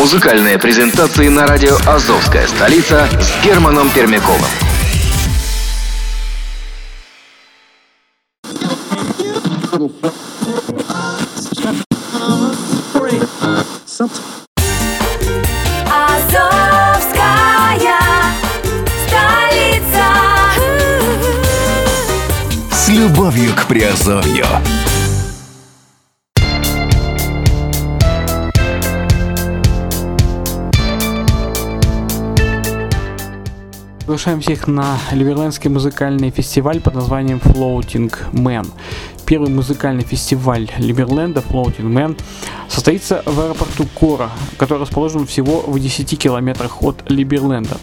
Музыкальные презентации на радио «Азовская столица» с Германом Пермяковым. Азовская столица. С любовью к Приазовью. Приглашаем всех на Ливерлендский музыкальный фестиваль под названием Floating Man. Первый музыкальный фестиваль Ливерленда Floating Man состоится в аэропорту Кора, который расположен всего в 10 километрах от Либерленда.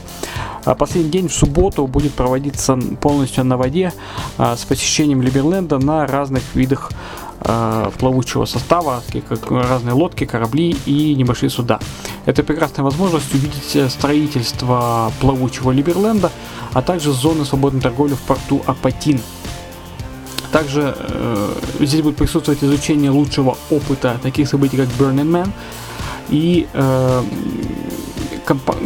А Последний день в субботу будет проводиться полностью на воде а, с посещением Либерленда на разных видах а, плавучего состава, как разные лодки, корабли и небольшие суда. Это прекрасная возможность увидеть э, строительство плавучего Либерленда, а также зоны свободной торговли в порту Апатин. Также э, здесь будет присутствовать изучение лучшего опыта таких событий, как Burning Man. И э, компа-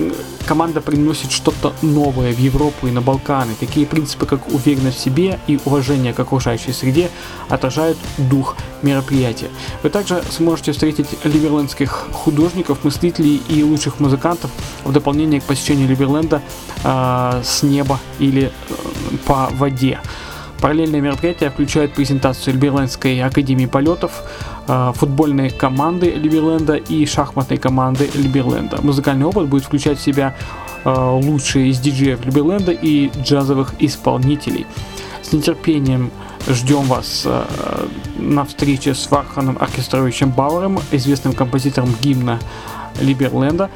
команда приносит что-то новое в Европу и на Балканы. Такие принципы, как уверенность в себе и уважение к окружающей среде, отражают дух мероприятия. Вы также сможете встретить ливерлендских художников, мыслителей и лучших музыкантов в дополнение к посещению Ливерленда э, с неба или э, по воде. Параллельные мероприятия включают презентацию Либерлендской академии полетов, э, футбольные команды Либерленда и шахматной команды Либерленда. Музыкальный опыт будет включать в себя э, лучшие из диджеев Либерленда и джазовых исполнителей. С нетерпением ждем вас э, на встрече с Варханом Оркестровичем Бауэром, известным композитором гимна Либерленда.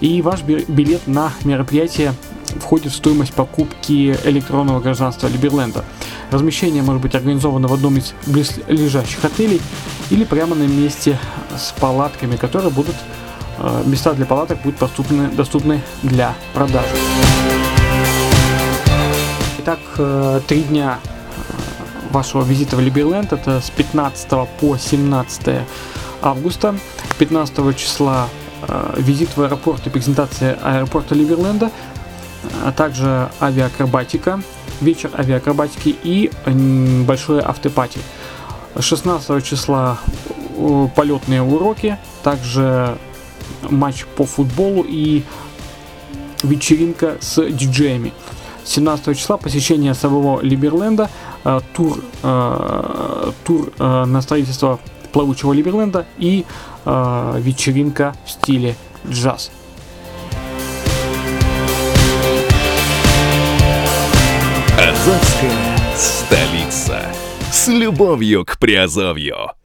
И ваш би- билет на мероприятие входит в стоимость покупки электронного гражданства Либерленда. Размещение может быть организовано в одном из близлежащих отелей или прямо на месте с палатками, которые будут э, места для палаток будут доступны, доступны для продажи. Итак, э, три дня э, вашего визита в Либерленд, это с 15 по 17 августа. 15 числа визит в аэропорт и презентация аэропорта Ливерленда, а также авиакробатика, вечер авиакробатики и большое автопати. 16 числа полетные уроки, также матч по футболу и вечеринка с диджеями. 17 числа посещение самого Либерленда, э, тур, э, тур э, на строительство плавучего Либерленда и вечеринка в стиле джаз. Азовская столица. С любовью к Приазовью.